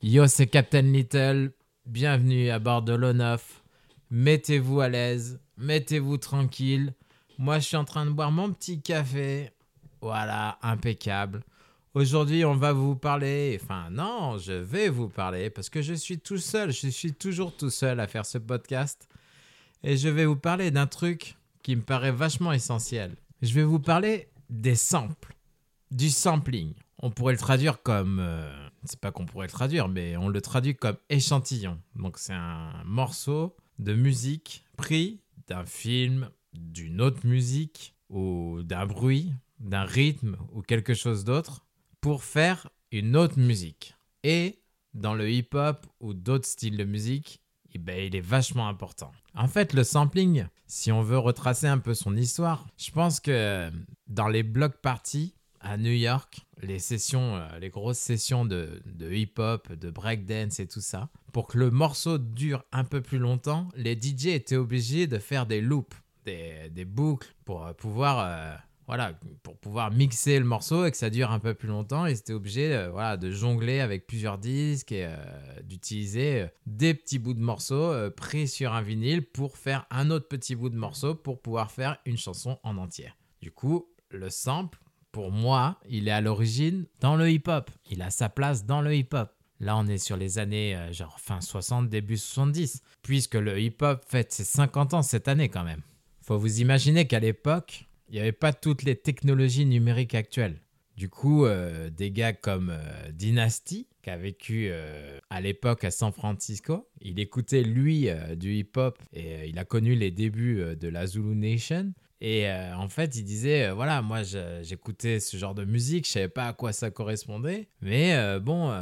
Yo, c'est Captain Little. Bienvenue à bord de l'O9. Mettez-vous à l'aise, mettez-vous tranquille. Moi, je suis en train de boire mon petit café. Voilà, impeccable. Aujourd'hui, on va vous parler. Enfin, non, je vais vous parler parce que je suis tout seul. Je suis toujours tout seul à faire ce podcast. Et je vais vous parler d'un truc qui me paraît vachement essentiel. Je vais vous parler des samples, du sampling. On pourrait le traduire comme. euh, c'est pas qu'on pourrait le traduire, mais on le traduit comme échantillon. Donc, c'est un morceau de musique pris d'un film, d'une autre musique, ou d'un bruit, d'un rythme, ou quelque chose d'autre, pour faire une autre musique. Et dans le hip-hop ou d'autres styles de musique, eh ben, il est vachement important. En fait, le sampling, si on veut retracer un peu son histoire, je pense que dans les block parties à New York, les sessions, euh, les grosses sessions de, hip-hop, de breakdance et tout ça, pour que le morceau dure un peu plus longtemps, les DJ étaient obligés de faire des loops, des, boucles pour euh, pouvoir euh, voilà, pour pouvoir mixer le morceau et que ça dure un peu plus longtemps, ils étaient obligés voilà, de jongler avec plusieurs disques et d'utiliser des petits bouts de morceaux pris sur un vinyle pour faire un autre petit bout de morceau pour pouvoir faire une chanson en entière. Du coup, le sample, pour moi, il est à l'origine dans le hip-hop. Il a sa place dans le hip-hop. Là, on est sur les années euh, genre fin 60, début 70, puisque le hip-hop fête ses 50 ans cette année quand même. Faut vous imaginer qu'à l'époque, il n'y avait pas toutes les technologies numériques actuelles. Du coup, euh, des gars comme euh, Dynasty, qui a vécu à l'époque à San Francisco, il écoutait lui du hip-hop et il a connu les débuts de la Zulu Nation. Et euh, en fait, il disait, euh, voilà, moi j'écoutais ce genre de musique, je savais pas à quoi ça correspondait, mais euh, bon,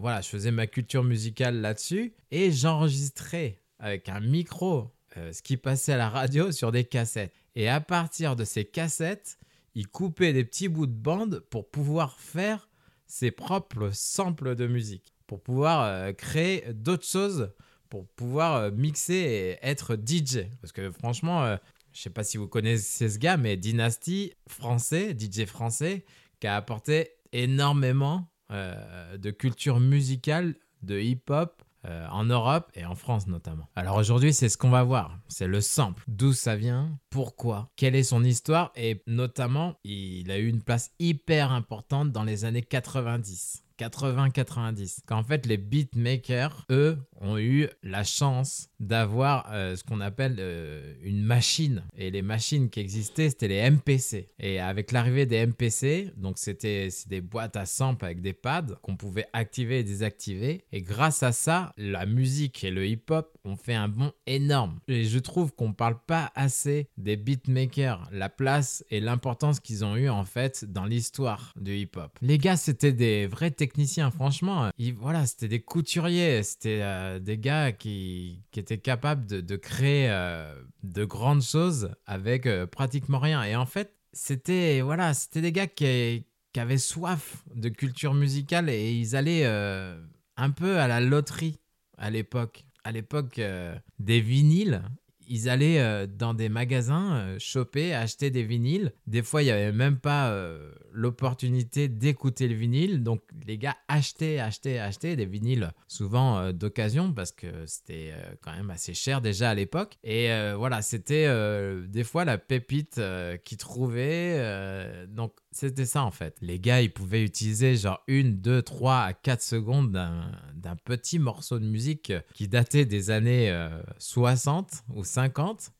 voilà, je faisais ma culture musicale là-dessus et j'enregistrais avec un micro ce qui passait à la radio sur des cassettes. Et à partir de ces cassettes, il coupait des petits bouts de bande pour pouvoir faire ses propres samples de musique, pour pouvoir créer d'autres choses, pour pouvoir mixer et être DJ. Parce que franchement, je sais pas si vous connaissez ce gars, mais Dynasty, français, DJ français, qui a apporté énormément euh, de culture musicale, de hip-hop, euh, en Europe et en France notamment. Alors aujourd'hui, c'est ce qu'on va voir. C'est le sample. D'où ça vient? Pourquoi? Quelle est son histoire? Et notamment, il a eu une place hyper importante dans les années 90. 80-90. Quand en fait, les beatmakers, eux, ont eu la chance d'avoir euh, ce qu'on appelle euh, une machine. Et les machines qui existaient, c'était les MPC. Et avec l'arrivée des MPC, donc c'était des boîtes à sample avec des pads qu'on pouvait activer et désactiver. Et grâce à ça, la musique et le hip-hop ont fait un bond énorme. Et je trouve qu'on parle pas assez des beatmakers, la place et l'importance qu'ils ont eu en fait dans l'histoire du hip-hop. Les gars, c'était des vrais techniciens, franchement. Voilà, c'était des couturiers, c'était euh, des gars qui, étaient capables de, créer euh, de grandes choses avec euh, pratiquement rien. Et en fait, c'était voilà, c'était des gars qui, qui avaient soif de culture musicale et ils allaient un peu à la loterie à l'époque. À l'époque des vinyles, ils allaient euh, dans des magasins euh, choper, acheter des vinyles. Des fois, il n'y avait même pas euh, l'opportunité d'écouter le vinyle. Donc, les gars achetaient, achetaient, achetaient des vinyles, souvent d'occasion, parce que c'était quand même assez cher déjà à l'époque. Et voilà, c'était des fois la pépite qu'ils trouvaient. donc, c'était ça en fait. Les gars, ils pouvaient utiliser genre une, deux, trois à quatre secondes d'un petit morceau de musique qui datait des années euh, 60 ou 50,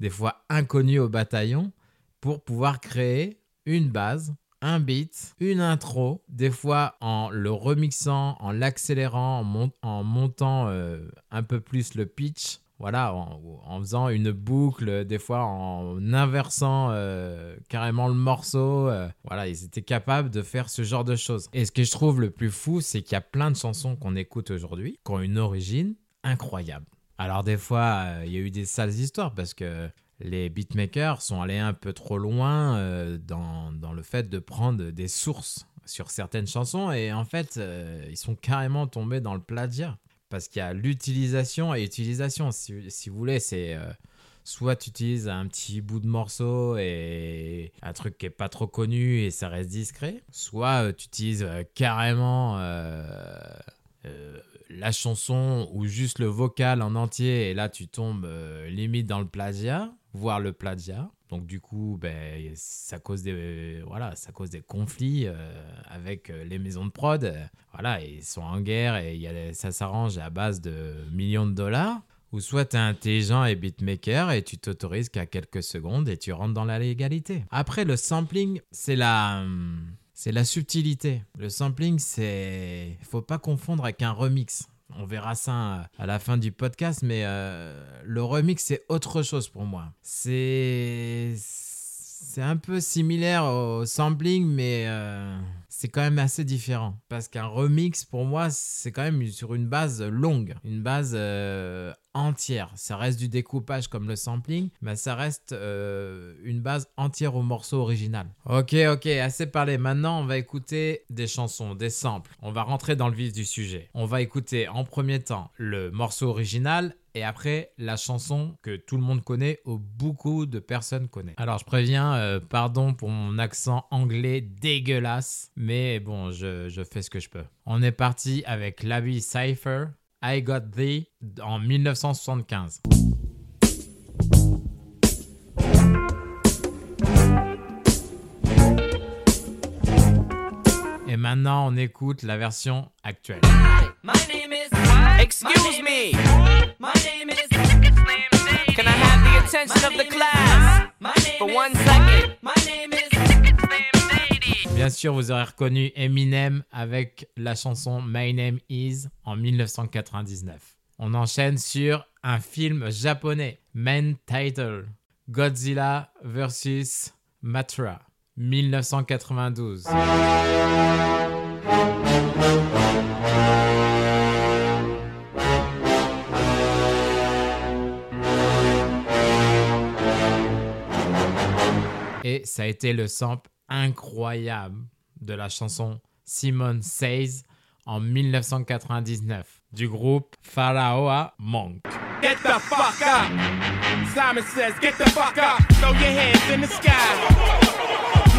des fois inconnu au bataillon, pour pouvoir créer une base, un beat, une intro, des fois en le remixant, en l'accélérant, en, en montant euh, un peu plus le pitch. Voilà, en, faisant une boucle, des fois en inversant euh, carrément le morceau. euh, voilà, ils étaient capables de faire ce genre de choses. Et ce que je trouve le plus fou, c'est qu'il y a plein de chansons qu'on écoute aujourd'hui qui ont une origine incroyable. Alors des fois, euh, il y a eu des sales histoires parce que les beatmakers sont allés un peu trop loin dans, le fait de prendre des sources sur certaines chansons et en fait, ils sont carrément tombés dans le plagiat parce qu'il y a l'utilisation et utilisation. Si, vous voulez, c'est euh, soit tu utilises un petit bout de morceau et un truc qui est pas trop connu et ça reste discret, soit euh, tu utilises euh, carrément la chanson ou juste le vocal en entier et là tu tombes limite dans le plagiat, voire le plagiat. Donc du coup, ben, ça cause des voilà, ça cause des conflits euh, avec euh, les maisons de prod. Voilà, ils sont en guerre et y a, ça s'arrange à base de millions de dollars. Ou soit tu es intelligent et beatmaker et tu t'autorises qu'à quelques secondes et tu rentres dans la légalité. Après, le sampling, c'est la, c'est la subtilité. Le sampling, c'est. faut pas confondre avec un remix. On verra ça à la fin du podcast, mais euh, le remix, c'est autre chose pour moi. C'est. C'est un peu similaire au sampling, mais euh, c'est quand même assez différent. Parce qu'un remix, pour moi, c'est quand même sur une base longue, une base euh, entière. Ça reste du découpage comme le sampling, mais ça reste euh, une base entière au morceau original. Ok, ok, assez parlé. Maintenant, on va écouter des chansons, des samples. On va rentrer dans le vif du sujet. On va écouter en premier temps le morceau original et après la chanson que tout le monde connaît ou beaucoup de personnes connaissent. Alors je préviens, euh, pardon pour mon accent anglais dégueulasse, mais bon, je, fais ce que je peux. On est parti avec Labby Cypher I Got Thee en 1975. Et maintenant, on écoute la version actuelle. Excuse me. My name is. Can I have the attention of the class? For one second? My name is. Bien sûr, vous aurez reconnu Eminem avec la chanson My Name Is en 1999. On enchaîne sur un film japonais, Main Title, Godzilla vs. Matra, 1992. Ça a été le sample incroyable de la chanson Simon Says en 1999 du groupe Pharaoh Monk. Get the fuck up. Simon says, get the fuck up. Throw your hands in the sky.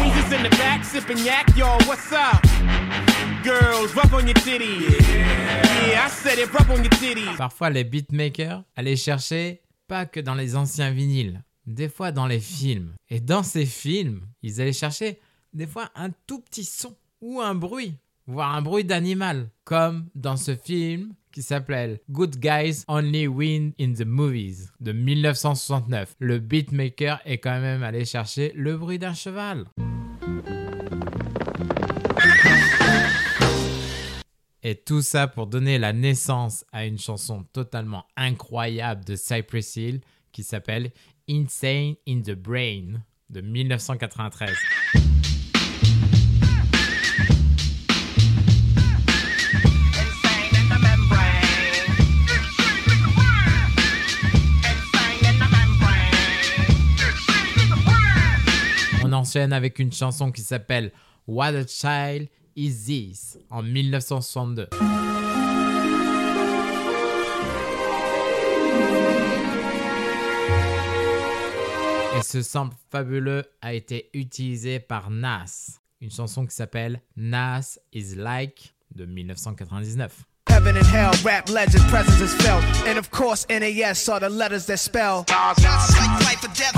Weezer's in the back, sipping yak. Yo, what's up? Girls, rub on your titties. Yeah, I said it, rub on your titties. Parfois, les beatmakers allaient chercher pas que dans les anciens vinyles, des fois dans les films. Et dans ces films, ils allaient chercher des fois un tout petit son ou un bruit, voire un bruit d'animal, comme dans ce film qui s'appelle Good Guys Only Win in the Movies de 1969. Le beatmaker est quand même allé chercher le bruit d'un cheval. Et tout ça pour donner la naissance à une chanson totalement incroyable de Cypress Hill qui s'appelle Insane in the Brain de 1993. Insane in the membrane. Insane in the membrane. On enchaîne avec une chanson qui s'appelle What a Child Is This en 1962. Et ce sample fabuleux a été utilisé par Nas, une chanson qui s'appelle Nas is Like de 1999. Heaven and hell, rap legend, presence is felt. And of course, NAS are the letters that spell. Not like life or death.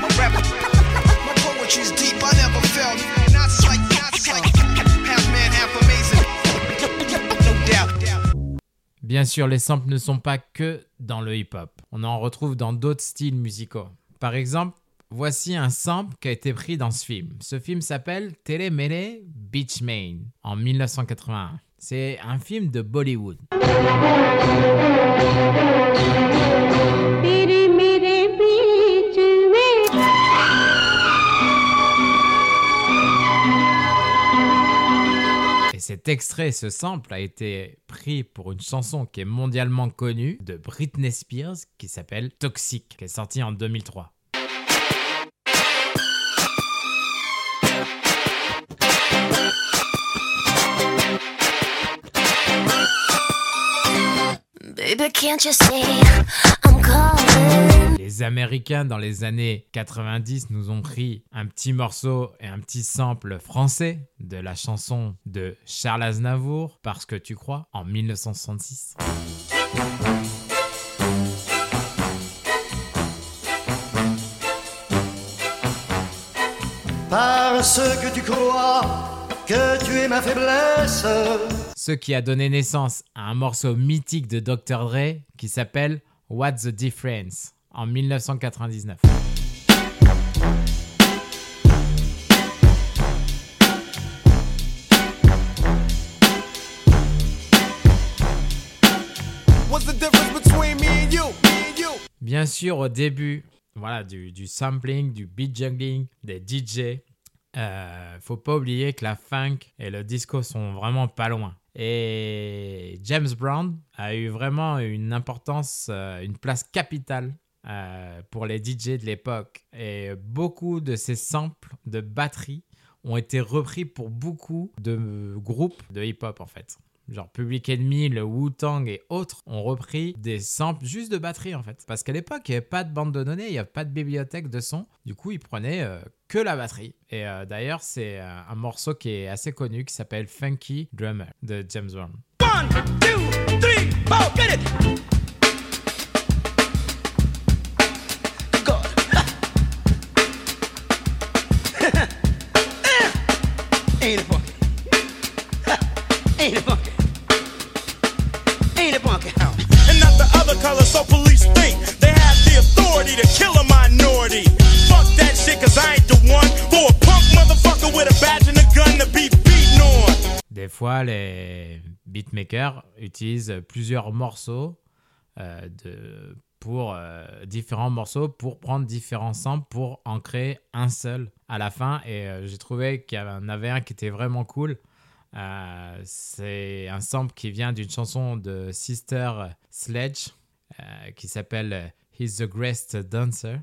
My rap, my poetry's deep, I never felt. Not like, not like, half man, half amazing. No doubt. Bien sûr, les samples ne sont pas que dans le hip-hop. On en retrouve dans d'autres styles musicaux. Par exemple, voici un sample qui a été pris dans ce film. Ce film s'appelle Telemere Beach Main en 1981. C'est un film de Bollywood. Cet extrait, ce sample, a été pris pour une chanson qui est mondialement connue de Britney Spears qui s'appelle Toxic, qui est sortie en 2003. Baby, can't you see I'm? Les Américains dans les années 90 nous ont pris un petit morceau et un petit sample français de la chanson de Charles Aznavour, Parce que tu crois, en 1966. Parce que tu crois que tu es ma faiblesse. Ce qui a donné naissance à un morceau mythique de Dr. Dre qui s'appelle What's the Difference? En 1999. What's the difference between me and you? Me and you. Bien sûr, au début, voilà, du, du sampling, du beat juggling, des DJ, euh, faut pas oublier que la funk et le disco sont vraiment pas loin. Et James Brown a eu vraiment une importance, euh, une place capitale euh, pour les DJ de l'époque. Et beaucoup de ces samples de batterie ont été repris pour beaucoup de groupes de hip-hop en fait. Genre Public Enemy, le Wu-Tang et autres ont repris des samples juste de batterie en fait. Parce qu'à l'époque, il n'y avait pas de bande de données, il n'y avait pas de bibliothèque de son. Du coup, ils prenaient euh, que la batterie. Et euh, d'ailleurs, c'est un morceau qui est assez connu qui s'appelle Funky Drummer de James Brown. One, two, three, four, get it. Ain't it funky? Ain't it funky? Ain't it funky? And not the other color, so police think they have the authority to kill a minority. Fuck that shit, cause I ain't the one for a punk motherfucker with a badge and a gun to be beaten on. Des fois, les beatmakers utilisent plusieurs morceaux euh, de, pour euh, différents morceaux pour prendre différents samples pour en créer un seul à la fin. Et euh, j'ai trouvé qu'il y en avait un qui était vraiment cool. Euh, c'est un sample qui vient d'une chanson de Sister Sledge qui s'appelle He's the Greatest Dancer.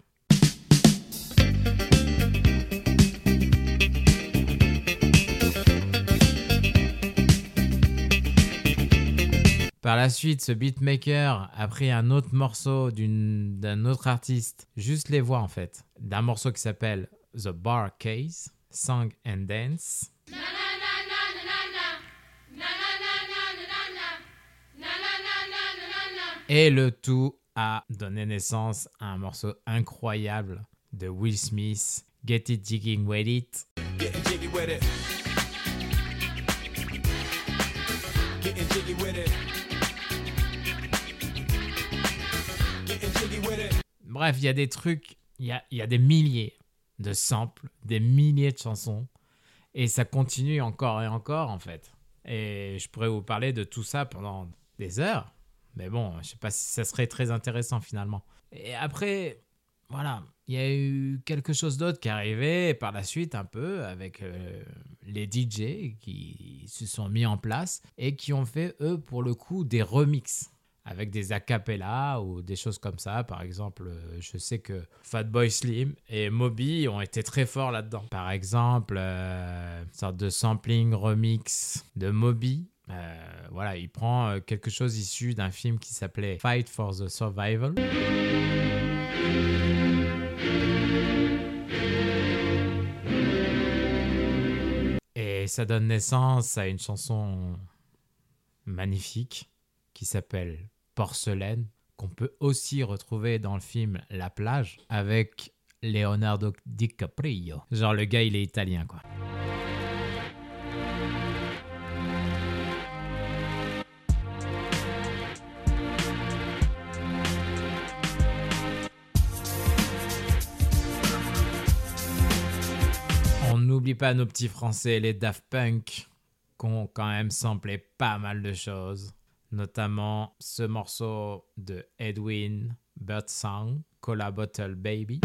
Par la suite, ce beatmaker a pris un autre morceau d'un autre artiste, juste les voix en fait, d'un morceau qui s'appelle The Bar Case, Song and Dance. Et le tout a donné naissance à un morceau incroyable de Will Smith, Get It Jigging With It. Getting with it. Bref, il y a des trucs, il y a, des milliers de samples, des milliers de chansons, et ça continue encore et encore en fait. Et je pourrais vous parler de tout ça pendant des heures, mais bon, je sais pas si ça serait très intéressant finalement. Et après, voilà, il y a eu quelque chose d'autre qui est arrivé par la suite un peu avec euh, les DJ qui se sont mis en place et qui ont fait eux pour le coup des remixes avec des acapellas ou des choses comme ça. Par exemple, euh, je sais que Fatboy Slim et Moby ont été très forts là-dedans. Par exemple, euh, une sorte de sampling remix de Moby. Euh, voilà, il prend quelque chose issu d'un film qui s'appelait Fight for the Survival. Et ça donne naissance à une chanson magnifique qui s'appelle Porcelaine, qu'on peut aussi retrouver dans le film La plage avec Leonardo DiCaprio. Genre le gars, il est italien quoi. On n'oublie pas nos petits français, les Daft Punk, qui ont quand même samplé pas mal de choses. Notamment ce morceau de Edwin Birdsong, Cola Bottle Baby.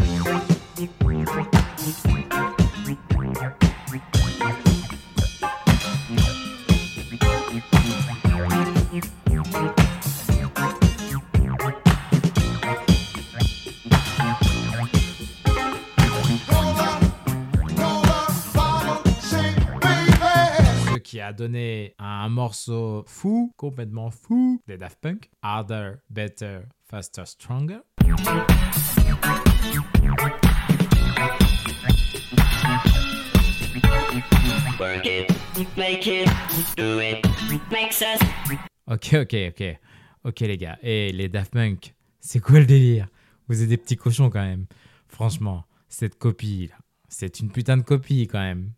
A donné un morceau fou, complètement fou, des Daft Punk. Harder, Better, Faster, Stronger. Work it, make it, do it, makes us Ok, ok, ok. Ok, les gars. Et les Daft Punk, c'est quoi le délire? Vous êtes des petits cochons quand même. Franchement, cette copie, là, c'est une putain de copie quand même.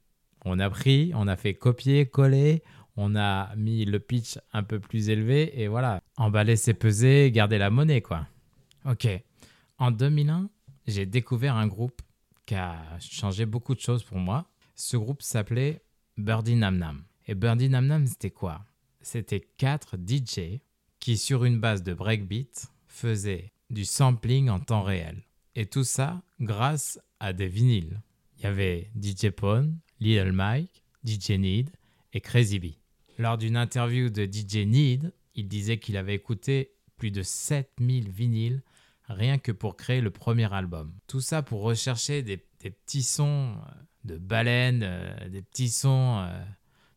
On a pris, on a fait copier, coller, on a mis le pitch un peu plus élevé et voilà. Emballer, c'est peser, garder la monnaie, quoi. Ok. En 2001, j'ai découvert un groupe qui a changé beaucoup de choses pour moi. Ce groupe s'appelait Birdie Nam Nam. Et Birdie Nam Nam, c'était quoi? C'était quatre DJ qui, sur une base de breakbeat, faisaient du sampling en temps réel. Et tout ça grâce à des vinyles. Il y avait DJ Pone, Little Mike, DJ Need et Crazy B. Lors d'une interview de DJ Need, il disait qu'il avait écouté plus de 7000 vinyles rien que pour créer le premier album. Tout ça pour rechercher des, petits sons euh, de baleines, euh, des petits sons euh,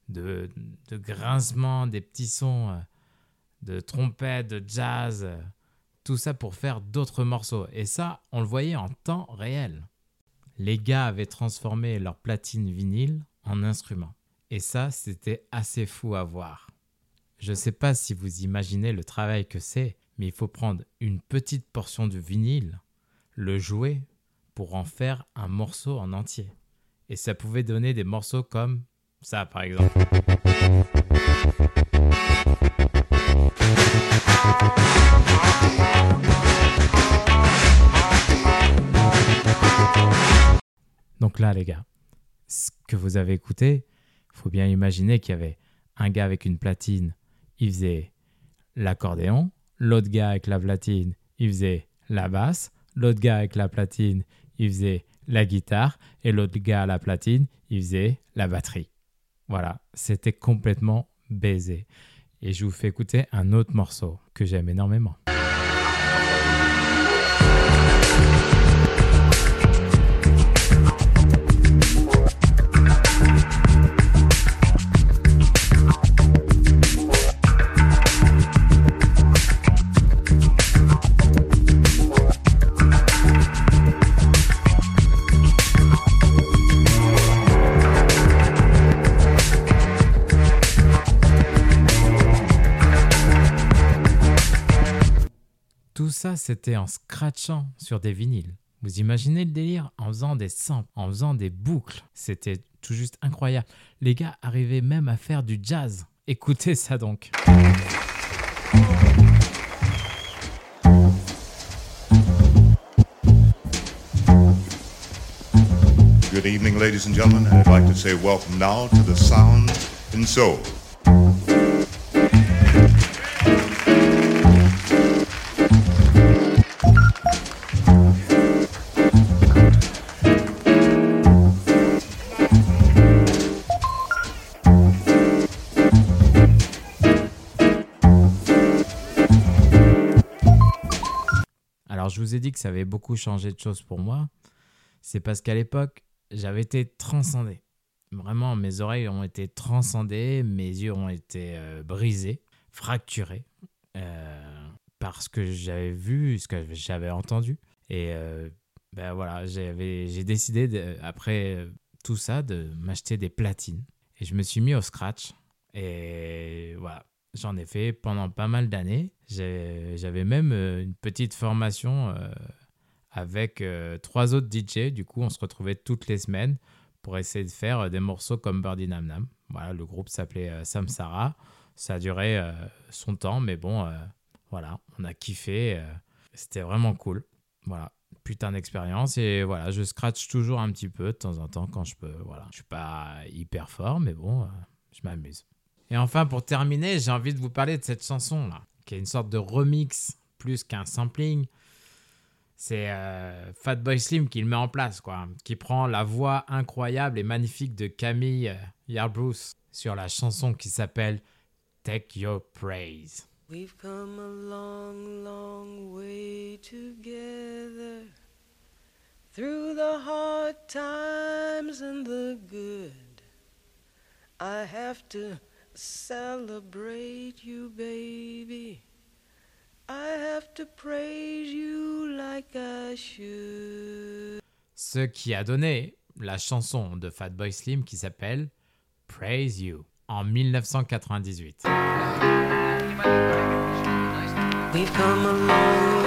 de, de grincement, des petits sons euh, de trompette, de jazz, euh, tout ça pour faire d'autres morceaux. Et ça, on le voyait en temps réel. Les gars avaient transformé leur platine vinyle en instrument. Et ça, c'était assez fou à voir. Je ne sais pas si vous imaginez le travail que c'est, mais il faut prendre une petite portion de vinyle, le jouer pour en faire un morceau en entier. Et ça pouvait donner des morceaux comme ça, par exemple. Donc là, les gars, ce que vous avez écouté, faut bien imaginer qu'il y avait un gars avec une platine, il faisait l'accordéon, l'autre gars avec la platine, il faisait la basse, l'autre gars avec la platine, il faisait la guitare, et l'autre gars à la platine, il faisait la batterie. Voilà, c'était complètement baisé. Et je vous fais écouter un autre morceau que j'aime énormément. C'était en scratchant sur des vinyles. Vous imaginez le délire En faisant des samples, en faisant des boucles. C'était tout juste incroyable. Les gars arrivaient même à faire du jazz. Écoutez ça donc. Good evening, ladies and gentlemen. I'd like to say welcome now to the Sound and Soul. Dit que ça avait beaucoup changé de choses pour moi. C'est parce qu'à l'époque, j'avais été transcendé. Vraiment, mes oreilles ont été transcendées, mes yeux ont été euh, brisés, fracturés, euh, parce que j'avais vu, ce que j'avais entendu. Et euh, ben voilà, j'ai décidé, après euh, tout ça, de m'acheter des platines. Et je me suis mis au scratch. Et voilà, j'en ai fait pendant pas mal d'années. J'avais même euh, une petite formation euh, avec euh, trois autres DJ. Du coup, on se retrouvait toutes les semaines pour essayer de faire des morceaux comme Birdie Nam Nam. Voilà, le groupe s'appelait Samsara. Ça a duré son temps, mais bon, voilà, on a kiffé. C'était vraiment cool. Voilà, putain d'expérience. Et voilà, je scratch toujours un petit peu de temps en temps quand je peux. Voilà, je suis pas hyper fort, mais bon, je m'amuse. Et enfin, pour terminer, j'ai envie de vous parler de cette chanson là, qui est une sorte de remix plus qu'un sampling. C'est euh, Fatboy Slim qui le met en place, quoi, qui prend la voix incroyable et magnifique de Camille euh, Yarbrough sur la chanson qui s'appelle Take Your Praise. We've come a long, long way together through the hard times and the good. I have to celebrate you, baby. I have to praise you like I should. Ce qui a donné la chanson de Fatboy Slim qui s'appelle Praise You en 1998. We've come a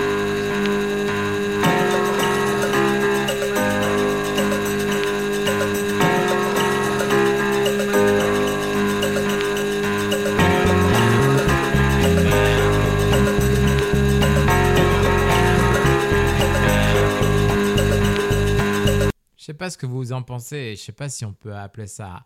sais pas ce que vous en pensez, je sais pas si on peut appeler ça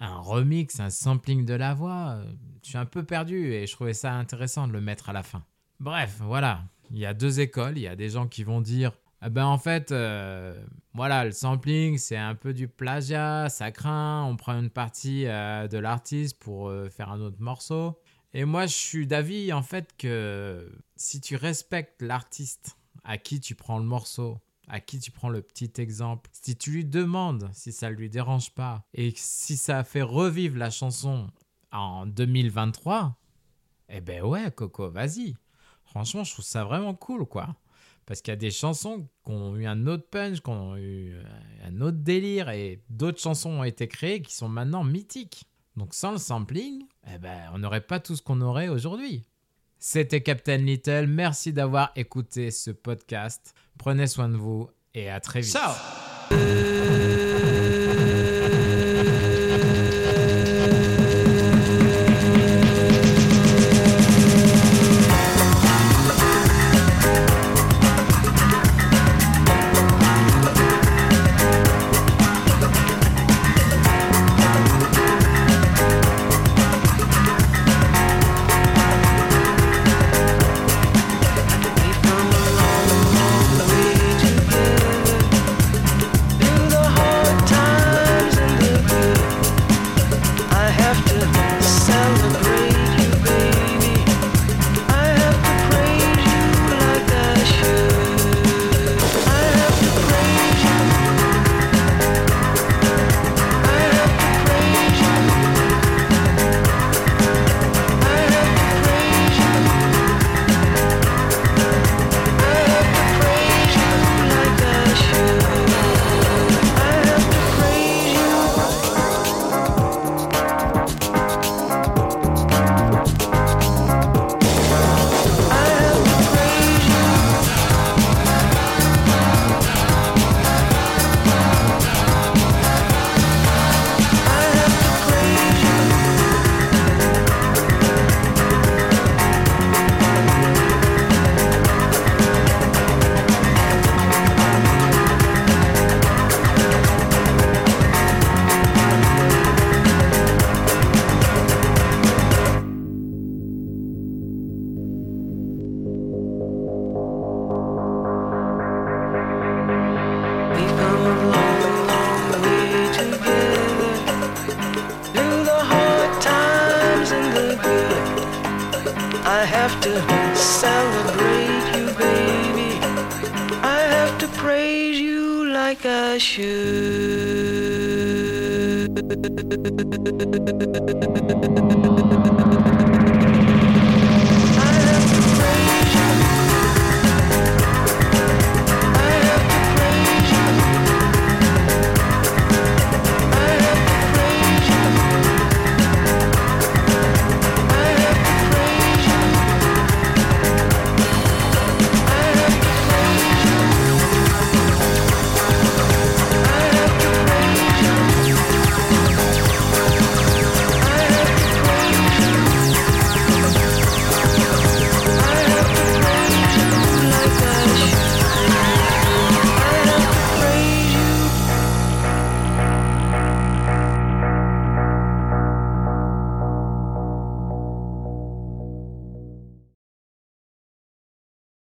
un remix, un sampling de la voix. Je suis un peu perdu et je trouvais ça intéressant de le mettre à la fin. Bref, voilà, il y a deux écoles, il y a des gens qui vont dire ah ben en fait, euh, voilà, le sampling, c'est un peu du plagiat, ça craint, on prend une partie euh, de l'artiste pour euh, faire un autre morceau. Et moi, je suis d'avis, en fait, que si tu respectes l'artiste à qui tu prends le morceau, à qui tu prends le petit exemple, si tu lui demandes si ça lui dérange pas, et si ça fait revivre la chanson en 2023, eh ben ouais, Coco, vas-y. Franchement, je trouve ça vraiment cool, quoi. Parce qu'il y a des chansons qui ont eu un autre punch, qui ont eu euh, un autre délire, et d'autres chansons ont été créées qui sont maintenant mythiques. Donc sans le sampling, eh ben, on n'aurait pas tout ce qu'on aurait aujourd'hui. C'était Captain Little, merci d'avoir écouté ce podcast. Prenez soin de vous et à très vite. We've